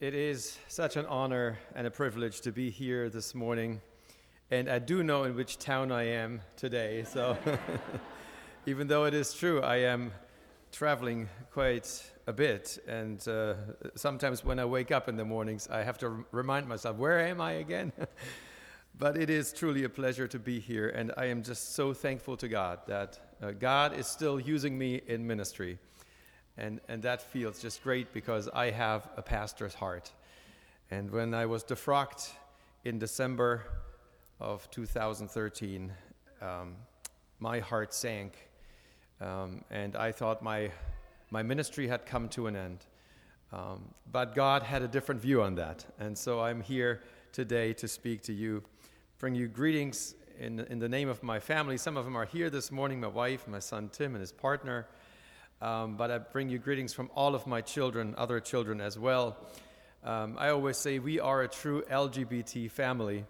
It is such an honor and a privilege to be here this morning. And I do know in which town I am today. So, even though it is true, I am traveling quite a bit. And uh, sometimes when I wake up in the mornings, I have to r- remind myself, where am I again? but it is truly a pleasure to be here. And I am just so thankful to God that uh, God is still using me in ministry. And, and that feels just great because I have a pastor's heart. And when I was defrocked in December of 2013, um, my heart sank. Um, and I thought my, my ministry had come to an end. Um, but God had a different view on that. And so I'm here today to speak to you, bring you greetings in, in the name of my family. Some of them are here this morning my wife, my son Tim, and his partner. Um, but I bring you greetings from all of my children, other children as well. Um, I always say we are a true LGBT family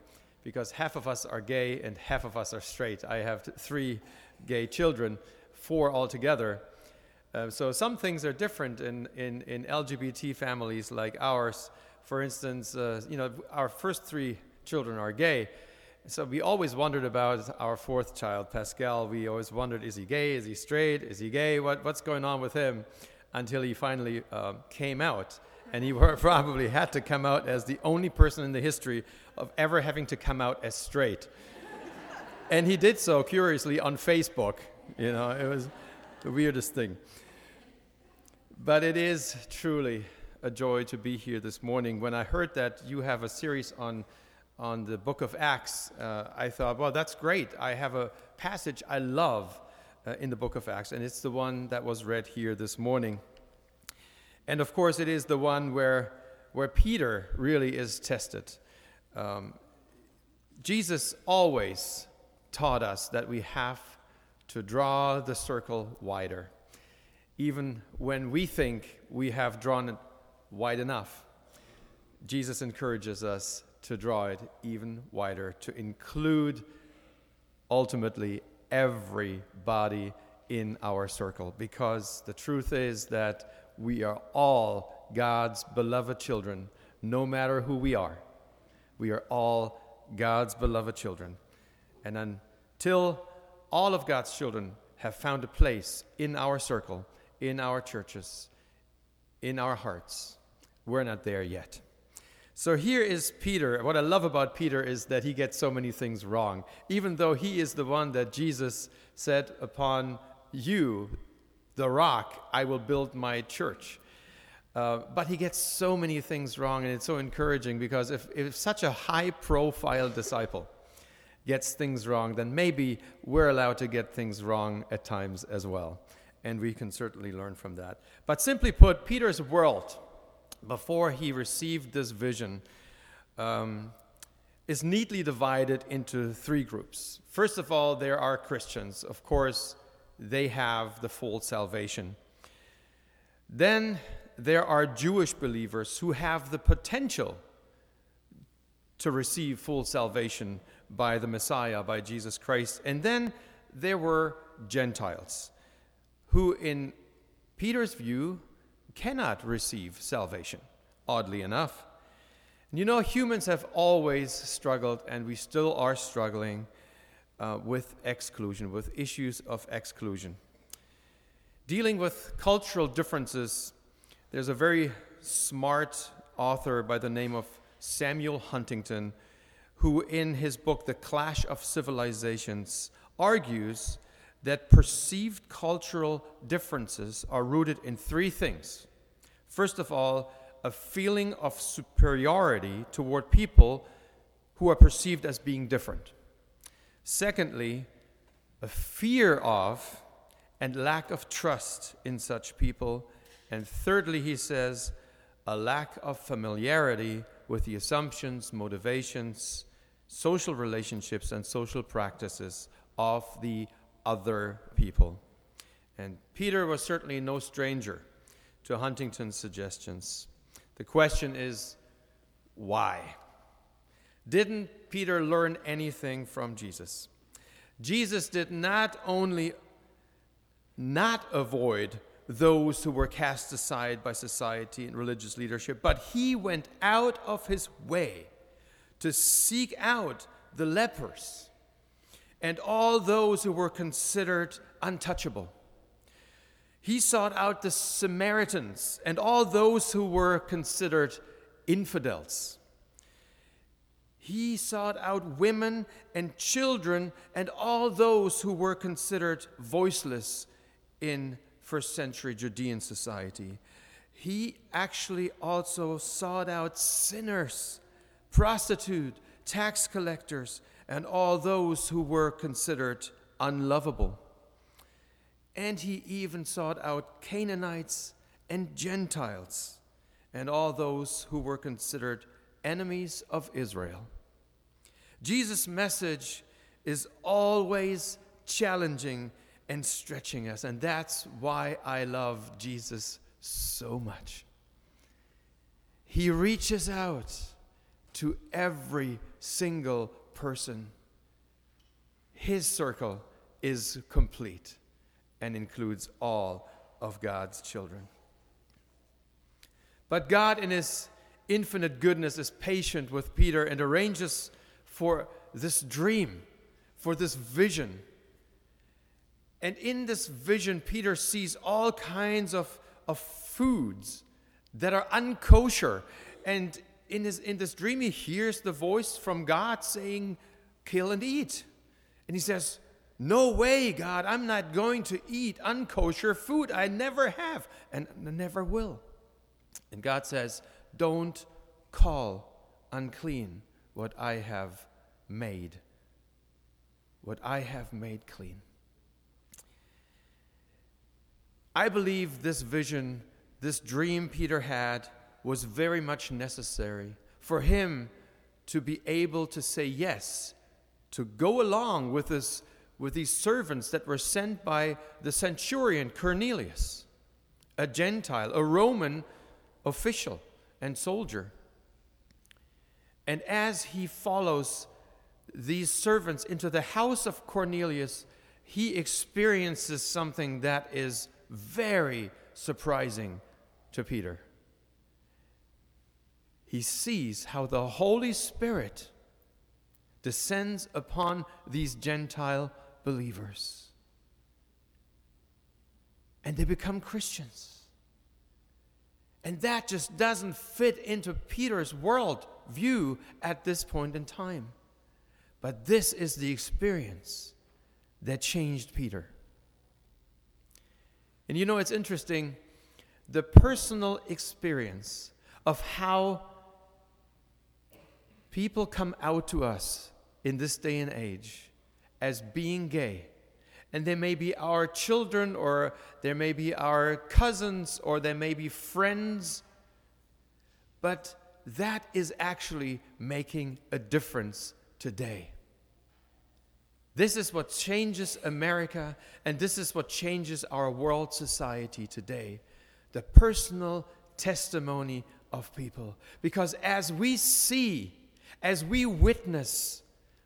because half of us are gay and half of us are straight. I have three gay children, four altogether. Uh, so some things are different in, in, in LGBT families like ours. For instance, uh, you know, our first three children are gay, so we always wondered about our fourth child, Pascal. We always wondered, is he gay? Is he straight? Is he gay? What, what's going on with him? Until he finally uh, came out. And he probably had to come out as the only person in the history of ever having to come out as straight. and he did so, curiously, on Facebook. You know, it was the weirdest thing. But it is truly a joy to be here this morning. When I heard that you have a series on on the book of Acts, uh, I thought, well, that's great. I have a passage I love uh, in the book of Acts, and it's the one that was read here this morning. And of course, it is the one where, where Peter really is tested. Um, Jesus always taught us that we have to draw the circle wider, even when we think we have drawn it wide enough. Jesus encourages us to draw it even wider, to include ultimately everybody in our circle. Because the truth is that we are all God's beloved children, no matter who we are. We are all God's beloved children. And until all of God's children have found a place in our circle, in our churches, in our hearts, we're not there yet. So here is Peter. What I love about Peter is that he gets so many things wrong, even though he is the one that Jesus said, Upon you, the rock, I will build my church. Uh, but he gets so many things wrong, and it's so encouraging because if, if such a high profile disciple gets things wrong, then maybe we're allowed to get things wrong at times as well. And we can certainly learn from that. But simply put, Peter's world before he received this vision um, is neatly divided into three groups. First of all, there are Christians. Of course, they have the full salvation. Then there are Jewish believers who have the potential to receive full salvation by the Messiah, by Jesus Christ. And then there were Gentiles who, in Peter's view, cannot receive salvation, oddly enough. And you know, humans have always struggled, and we still are struggling uh, with exclusion, with issues of exclusion. Dealing with cultural differences, there's a very smart author by the name of Samuel Huntington who, in his book, The Clash of Civilizations, argues that perceived cultural differences are rooted in three things. First of all, a feeling of superiority toward people who are perceived as being different. Secondly, a fear of and lack of trust in such people. And thirdly, he says, a lack of familiarity with the assumptions, motivations, social relationships, and social practices of the other people. And Peter was certainly no stranger to Huntington's suggestions. The question is why? Didn't Peter learn anything from Jesus? Jesus did not only not avoid those who were cast aside by society and religious leadership, but he went out of his way to seek out the lepers and all those who were considered untouchable. He sought out the Samaritans and all those who were considered infidels. He sought out women and children and all those who were considered voiceless in first century Judean society. He actually also sought out sinners, prostitutes, tax collectors, and all those who were considered unlovable. And he even sought out Canaanites and Gentiles and all those who were considered enemies of Israel. Jesus' message is always challenging and stretching us. And that's why I love Jesus so much. He reaches out to every single person. His circle is complete and includes all of God's children. But God, in His infinite goodness, is patient with Peter and arranges for this dream, for this vision and in this vision, Peter sees all kinds of, of foods that are unkosher. And in, his, in this dream, he hears the voice from God saying, Kill and eat. And he says, No way, God, I'm not going to eat unkosher food. I never have and never will. And God says, Don't call unclean what I have made, what I have made clean. I believe this vision, this dream Peter had, was very much necessary for him to be able to say yes, to go along with, this, with these servants that were sent by the centurion Cornelius, a Gentile, a Roman official and soldier. And as he follows these servants into the house of Cornelius, he experiences something that is very surprising to Peter. He sees how the Holy Spirit descends upon these Gentile believers. And they become Christians. And that just doesn't fit into Peter's world view at this point in time. But this is the experience that changed Peter. And you know, it's interesting the personal experience of how people come out to us in this day and age as being gay. And they may be our children, or they may be our cousins, or they may be friends. But that is actually making a difference today. This is what changes America, and this is what changes our world society today the personal testimony of people. Because as we see, as we witness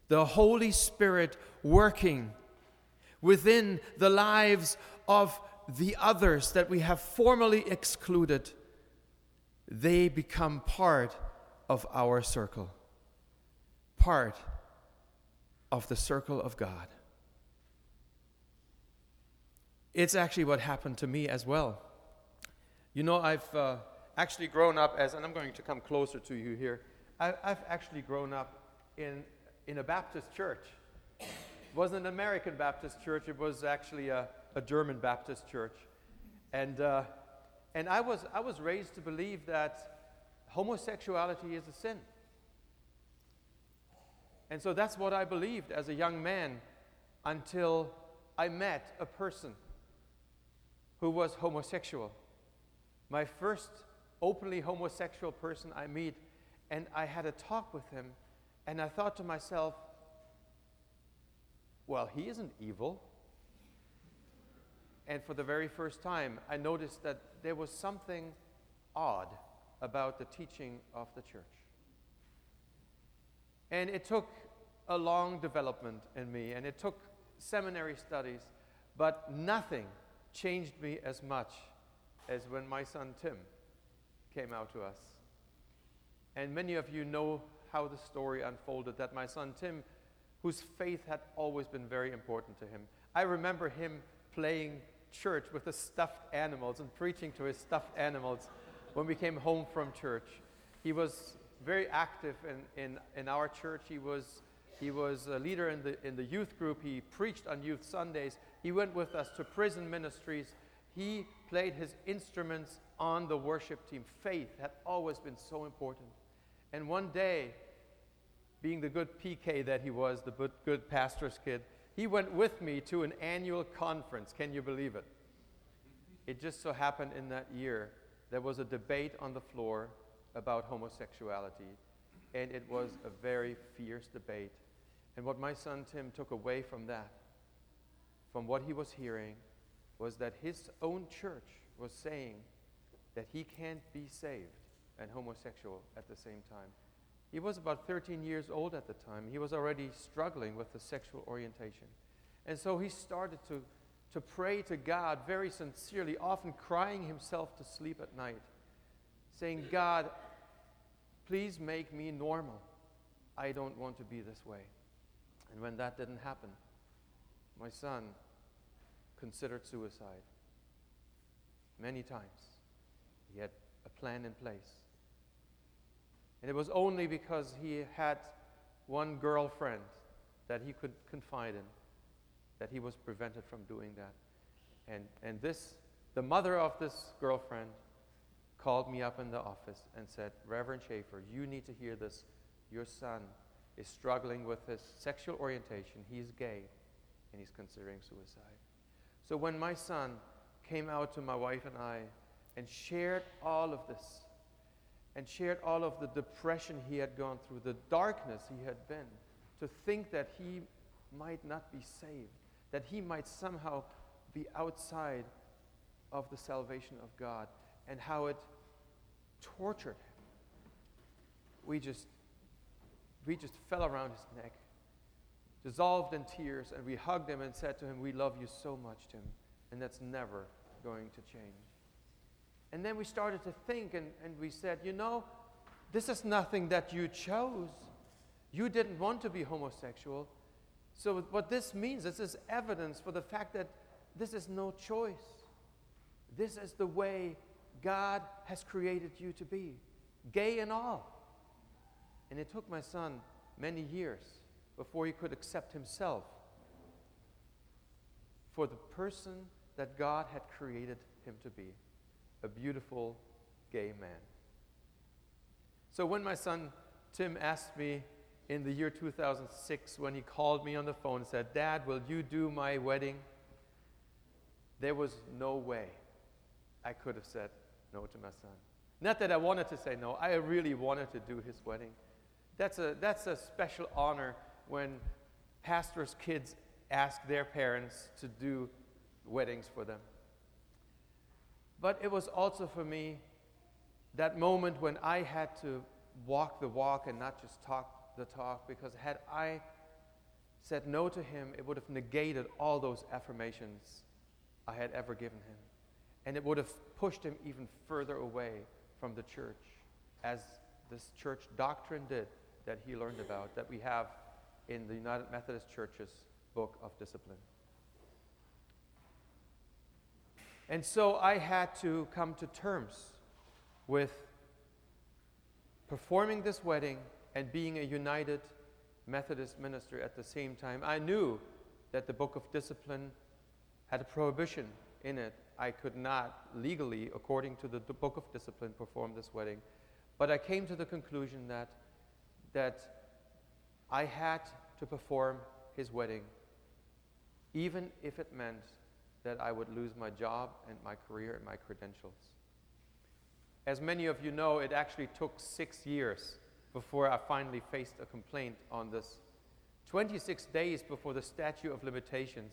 the Holy Spirit working within the lives of the others that we have formerly excluded, they become part of our circle, part of the circle of God. It's actually what happened to me as well. You know, I've uh, actually grown up as, and I'm going to come closer to you here. I, have actually grown up in, in a Baptist church. It wasn't an American Baptist church, it was actually a, a German Baptist church. And, uh, and I, was, I was raised to believe that homosexuality is a sin. And so that's what I believed as a young man until I met a person who was homosexual. My first openly homosexual person I meet, and I had a talk with him, and I thought to myself, well, he isn't evil. And for the very first time, I noticed that there was something odd about the teaching of the church. And it took a long development in me, and it took seminary studies, but nothing changed me as much as when my son Tim came out to us. And many of you know how the story unfolded that my son Tim, whose faith had always been very important to him, I remember him playing church with the stuffed animals and preaching to his stuffed animals when we came home from church. He was very active in, in, in our church. He was, he was a leader in the, in the youth group. He preached on youth Sundays. He went with us to prison ministries. He played his instruments on the worship team. Faith had always been so important. And one day, being the good PK that he was, the good pastor's kid, he went with me to an annual conference. Can you believe it? It just so happened in that year there was a debate on the floor about homosexuality, and it was a very fierce debate. And what my son Tim took away from that, from what he was hearing, was that his own church was saying that he can't be saved and homosexual at the same time. He was about 13 years old at the time. He was already struggling with the sexual orientation. And so he started to, to pray to God very sincerely, often crying himself to sleep at night, saying, God, please make me normal. I don't want to be this way. And when that didn't happen, my son considered suicide many times. He had a plan in place. And it was only because he had one girlfriend that he could confide in that he was prevented from doing that. And, and this, the mother of this girlfriend called me up in the office and said, Reverend Schaefer, you need to hear this. Your son is struggling with his sexual orientation. He's gay and he's considering suicide. So when my son came out to my wife and I and shared all of this, and shared all of the depression he had gone through, the darkness he had been, to think that he might not be saved, that he might somehow be outside of the salvation of God, and how it tortured him. We just, we just fell around his neck, dissolved in tears, and we hugged him and said to him, We love you so much, Tim, and that's never going to change. And then we started to think and, and we said, you know, this is nothing that you chose. You didn't want to be homosexual. So, what this means, is this is evidence for the fact that this is no choice. This is the way God has created you to be, gay and all. And it took my son many years before he could accept himself for the person that God had created him to be a beautiful gay man. So when my son Tim asked me in the year 2006, when he called me on the phone and said, Dad, will you do my wedding? There was no way I could have said no to my son. Not that I wanted to say no, I really wanted to do his wedding. That's a, that's a special honor when pastors' kids ask their parents to do weddings for them. But it was also for me that moment when I had to walk the walk and not just talk the talk, because had I said no to him, it would have negated all those affirmations I had ever given him. And it would have pushed him even further away from the church, as this church doctrine did that he learned about, that we have in the United Methodist Church's book of discipline. And so I had to come to terms with performing this wedding and being a united Methodist minister at the same time. I knew that the book of discipline had a prohibition in it. I could not legally, according to the, the book of discipline, perform this wedding. But I came to the conclusion that, that I had to perform his wedding, even if it meant that I would lose my job and my career and my credentials. As many of you know, it actually took six years before I finally faced a complaint on this. 26 days before the statute of limitations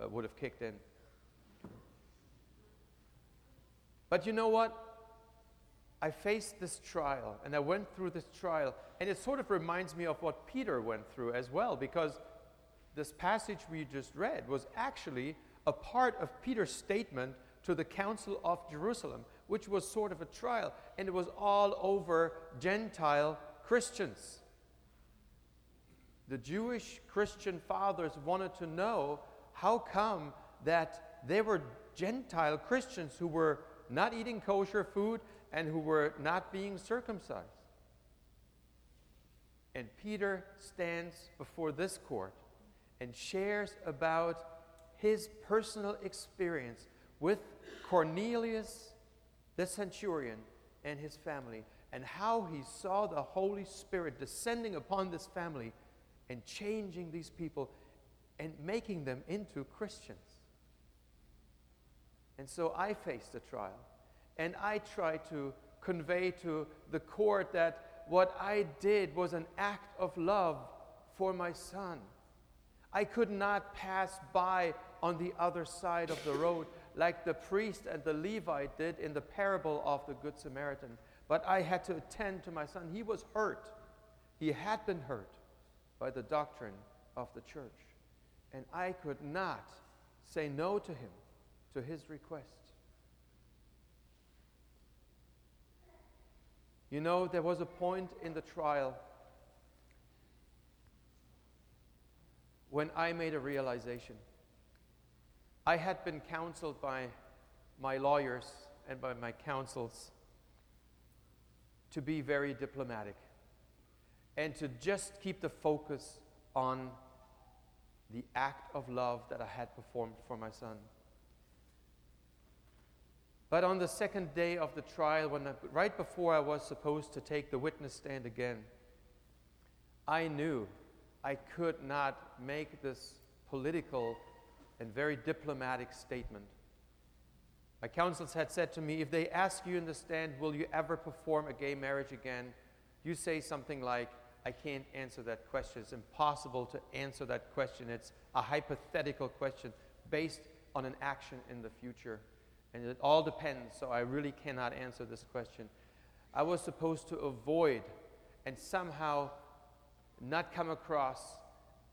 uh, would have kicked in. But you know what? I faced this trial and I went through this trial, and it sort of reminds me of what Peter went through as well, because this passage we just read was actually a part of Peter's statement to the Council of Jerusalem, which was sort of a trial, and it was all over Gentile Christians. The Jewish Christian fathers wanted to know how come that they were Gentile Christians who were not eating kosher food and who were not being circumcised. And Peter stands before this court and shares about his personal experience with Cornelius, the centurion, and his family, and how he saw the Holy Spirit descending upon this family and changing these people and making them into Christians. And so I faced a trial, and I tried to convey to the court that what I did was an act of love for my son. I could not pass by on the other side of the road like the priest and the Levite did in the parable of the Good Samaritan. But I had to attend to my son. He was hurt. He had been hurt by the doctrine of the church. And I could not say no to him, to his request. You know, there was a point in the trial when I made a realization. I had been counseled by my lawyers and by my counsels to be very diplomatic and to just keep the focus on the act of love that I had performed for my son. But on the second day of the trial, when I, right before I was supposed to take the witness stand again, I knew I could not make this political and very diplomatic statement. My counsels had said to me, if they ask you in the stand, will you ever perform a gay marriage again? You say something like, I can't answer that question. It's impossible to answer that question. It's a hypothetical question based on an action in the future. And it all depends, so I really cannot answer this question. I was supposed to avoid and somehow not come across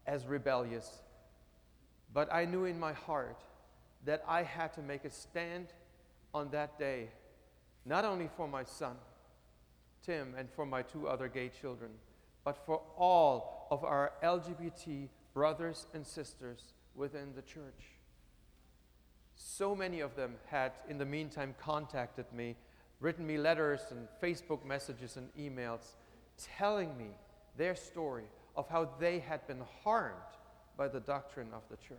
as rebellious but I knew in my heart that I had to make a stand on that day, not only for my son, Tim, and for my two other gay children, but for all of our LGBT brothers and sisters within the church. So many of them had, in the meantime, contacted me, written me letters and Facebook messages and emails telling me their story of how they had been harmed by the doctrine of the church.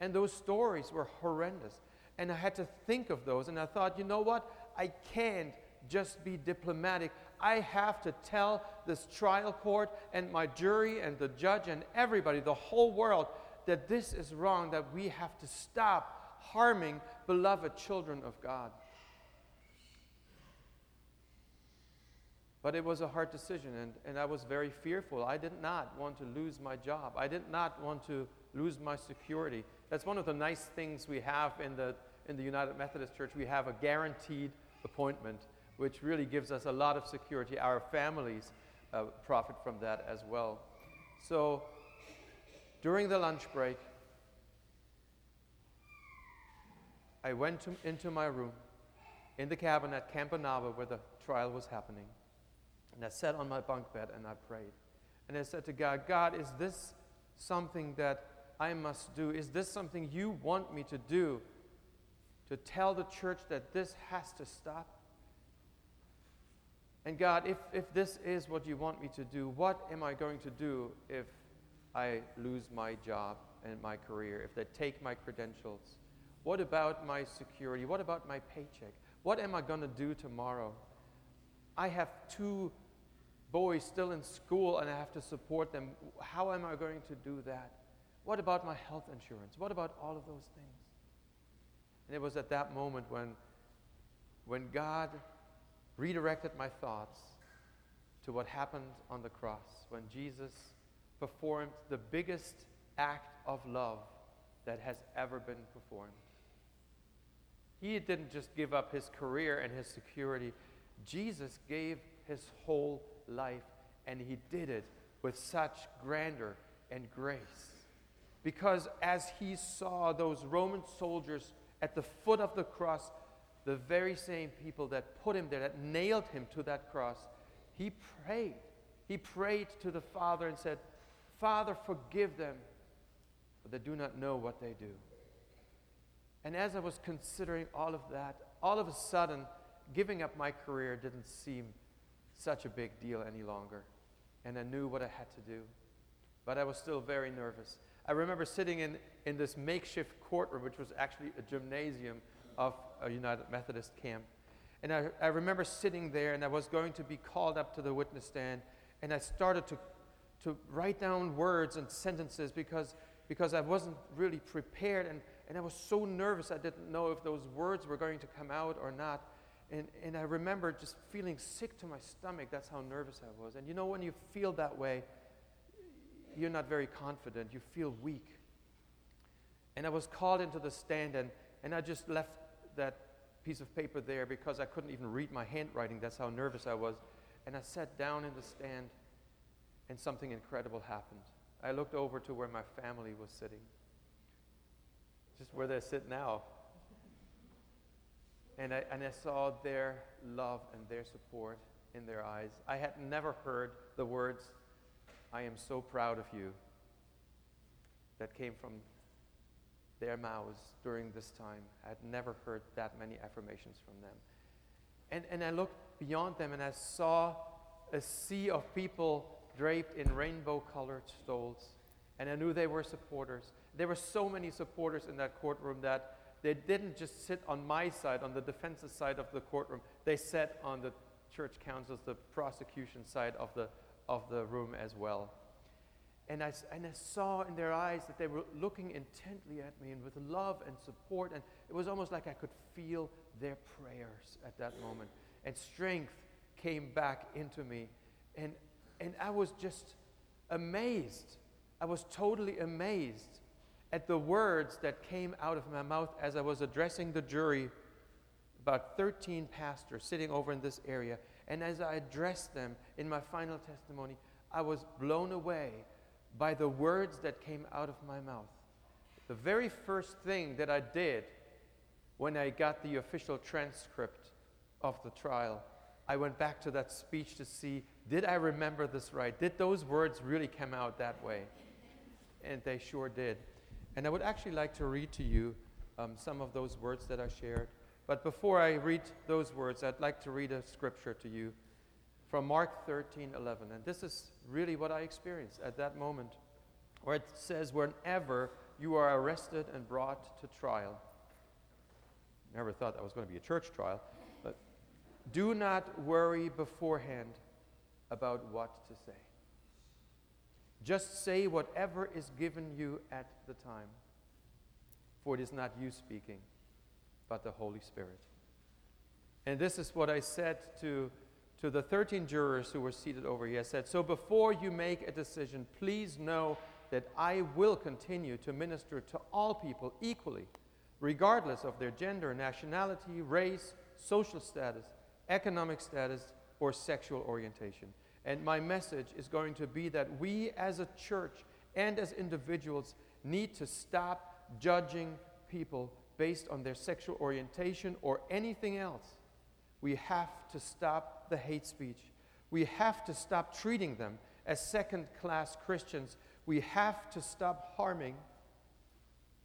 And those stories were horrendous. And I had to think of those. And I thought, you know what? I can't just be diplomatic. I have to tell this trial court and my jury and the judge and everybody, the whole world, that this is wrong, that we have to stop harming beloved children of God. But it was a hard decision, and, and I was very fearful. I did not want to lose my job. I did not want to lose my security. That's one of the nice things we have in the, in the United Methodist Church. We have a guaranteed appointment, which really gives us a lot of security. Our families uh, profit from that as well. So during the lunch break, I went to, into my room in the cabin at Camp Innabah where the trial was happening. And I sat on my bunk bed and I prayed. And I said to God, God, is this something that I must do? Is this something you want me to do? To tell the church that this has to stop? And God, if, if this is what you want me to do, what am I going to do if I lose my job and my career, if they take my credentials? What about my security? What about my paycheck? What am I going to do tomorrow? I have two boys still in school and I have to support them. How am I going to do that? What about my health insurance? What about all of those things? And it was at that moment when, when God redirected my thoughts to what happened on the cross, when Jesus performed the biggest act of love that has ever been performed. He didn't just give up his career and his security, Jesus gave his whole life, and he did it with such grandeur and grace. Because as he saw those Roman soldiers at the foot of the cross, the very same people that put him there, that nailed him to that cross, he prayed. He prayed to the Father and said, Father, forgive them, for they do not know what they do. And as I was considering all of that, all of a sudden, giving up my career didn't seem such a big deal any longer. And I knew what I had to do. But I was still very nervous. I remember sitting in, in this makeshift courtroom, which was actually a gymnasium of a United Methodist camp. And I, I remember sitting there, and I was going to be called up to the witness stand, and I started to, to write down words and sentences because, because I wasn't really prepared, and, and I was so nervous I didn't know if those words were going to come out or not. And, and I remember just feeling sick to my stomach. That's how nervous I was. And you know, when you feel that way, you're not very confident. You feel weak. And I was called into the stand, and, and I just left that piece of paper there because I couldn't even read my handwriting. That's how nervous I was. And I sat down in the stand, and something incredible happened. I looked over to where my family was sitting, just where they sit now. And I, and I saw their love and their support in their eyes. I had never heard the words, I am so proud of you, that came from their mouths during this time. I had never heard that many affirmations from them. And, and I looked beyond them and I saw a sea of people draped in rainbow colored stoles. And I knew they were supporters. There were so many supporters in that courtroom that they didn't just sit on my side, on the defense's side of the courtroom. They sat on the church council's, the prosecution side of the, of the room as well. And I, and I saw in their eyes that they were looking intently at me and with love and support. And it was almost like I could feel their prayers at that moment. And strength came back into me. And, and I was just amazed. I was totally amazed at the words that came out of my mouth as I was addressing the jury, about 13 pastors sitting over in this area. And as I addressed them in my final testimony, I was blown away by the words that came out of my mouth. The very first thing that I did when I got the official transcript of the trial, I went back to that speech to see did I remember this right? Did those words really come out that way? And they sure did. And I would actually like to read to you um, some of those words that I shared. But before I read those words, I'd like to read a scripture to you from Mark 13 11. And this is really what I experienced at that moment, where it says, Whenever you are arrested and brought to trial, never thought that was going to be a church trial, but do not worry beforehand about what to say. Just say whatever is given you at the time, for it is not you speaking, but the Holy Spirit. And this is what I said to to the 13 jurors who were seated over here, I said, So before you make a decision, please know that I will continue to minister to all people equally, regardless of their gender, nationality, race, social status, economic status, or sexual orientation. And my message is going to be that we as a church and as individuals need to stop judging people based on their sexual orientation or anything else. We have to stop the hate speech. We have to stop treating them as second class Christians. We have to stop harming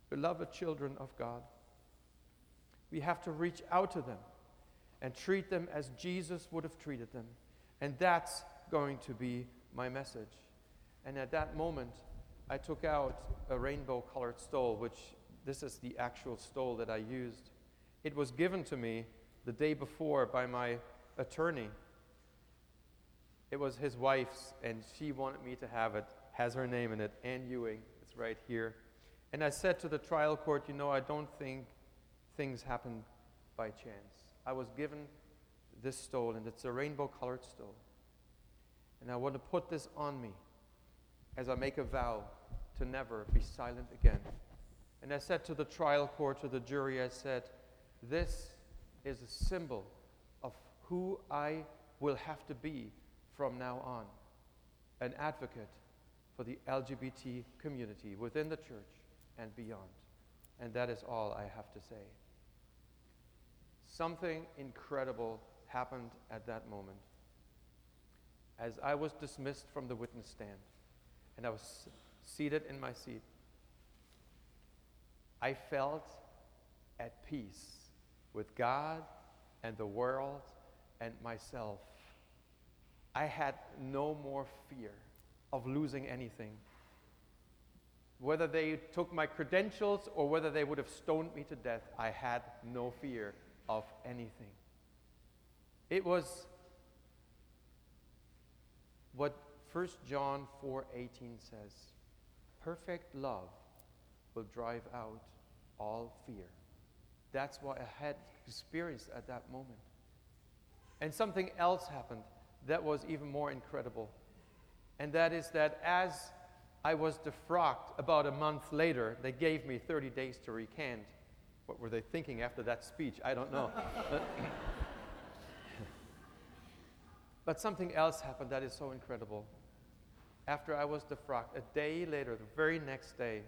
beloved children of God. We have to reach out to them and treat them as Jesus would have treated them. And that's going to be my message. And at that moment, I took out a rainbow colored stole, which this is the actual stole that I used. It was given to me the day before by my attorney. It was his wife's, and she wanted me to have it. Has her name in it, Ann Ewing. It's right here. And I said to the trial court, you know, I don't think things happen by chance. I was given this stole, and it's a rainbow colored stole. And I want to put this on me as I make a vow to never be silent again. And I said to the trial court, to the jury, I said, This is a symbol of who I will have to be from now on an advocate for the LGBT community within the church and beyond. And that is all I have to say. something incredible happened at that moment. As I was dismissed from the witness stand and I was seated in my seat, I felt at peace with God and the world and myself. I had no more fear of losing anything. Whether they took my credentials or whether they would have stoned me to death, I had no fear of anything. It was what 1 John 4:18 says. Perfect love will drive out all fear. That's what I had experienced at that moment. And something else happened that was even more incredible. And that is that as I was defrocked about a month later, they gave me 30 days to recant. What were they thinking after that speech? I don't know. but something else happened that is so incredible. After I was defrocked, a day later, the very next day,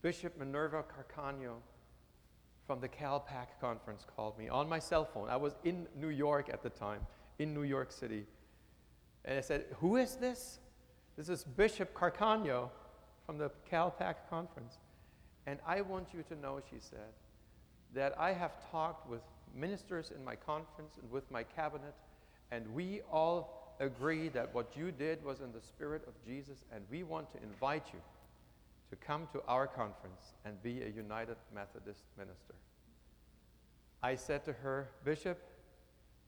Bishop Minerva Carcano from the CalPAC conference called me on my cell phone. I was in New York at the time, in New York City. And I said, Who is this? This is Bishop Carcano from the CalPAC conference. And I want you to know, she said, that I have talked with ministers in my conference and with my cabinet, and we all agree that what you did was in the spirit of Jesus, and we want to invite you to come to our conference and be a United Methodist minister. I said to her, Bishop,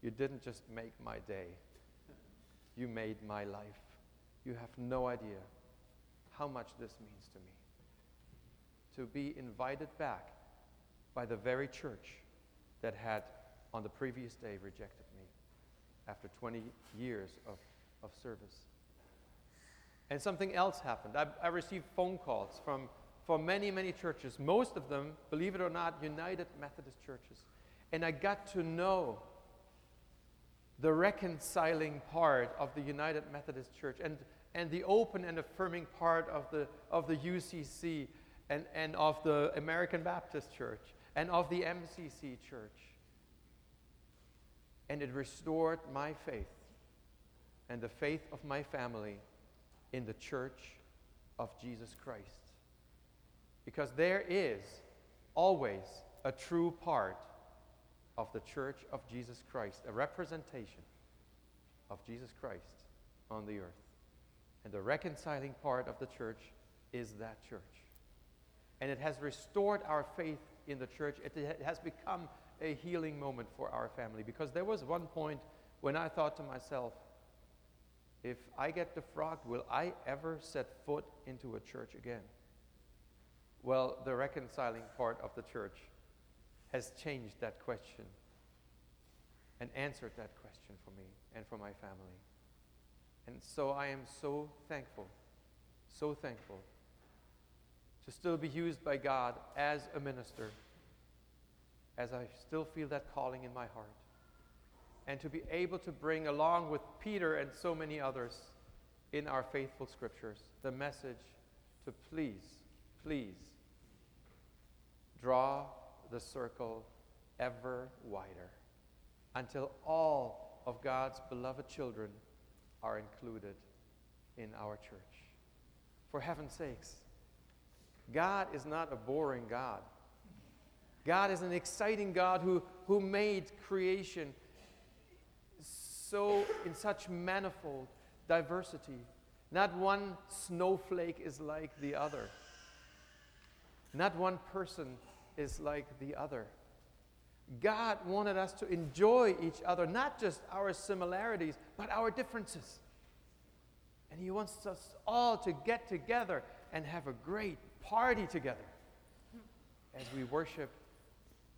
you didn't just make my day, you made my life. You have no idea how much this means to me. To be invited back by the very church that had, on the previous day, rejected after 20 years of, of service. And something else happened. I, I received phone calls from, from many, many churches, most of them, believe it or not, United Methodist churches. And I got to know the reconciling part of the United Methodist Church and, and the open and affirming part of the, of the UCC and, and of the American Baptist Church and of the MCC Church. And it restored my faith and the faith of my family in the church of Jesus Christ. Because there is always a true part of the church of Jesus Christ, a representation of Jesus Christ on the earth. And the reconciling part of the church is that church. And it has restored our faith in the church. It has become a healing moment for our family because there was one point when I thought to myself, if I get defrocked, will I ever set foot into a church again? Well, the reconciling part of the church has changed that question and answered that question for me and for my family. And so I am so thankful, so thankful to still be used by God as a minister, as I still feel that calling in my heart and to be able to bring, along with Peter and so many others in our faithful scriptures, the message to please, please draw the circle ever wider until all of God's beloved children are included in our church. For heaven's sakes, God is not a boring God. God is an exciting God who, who made creation so in such manifold diversity. Not one snowflake is like the other. Not one person is like the other. God wanted us to enjoy each other, not just our similarities, but our differences. And He wants us all to get together and have a great party together as we worship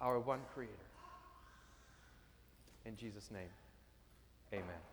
our one Creator. In Jesus' name. Amen.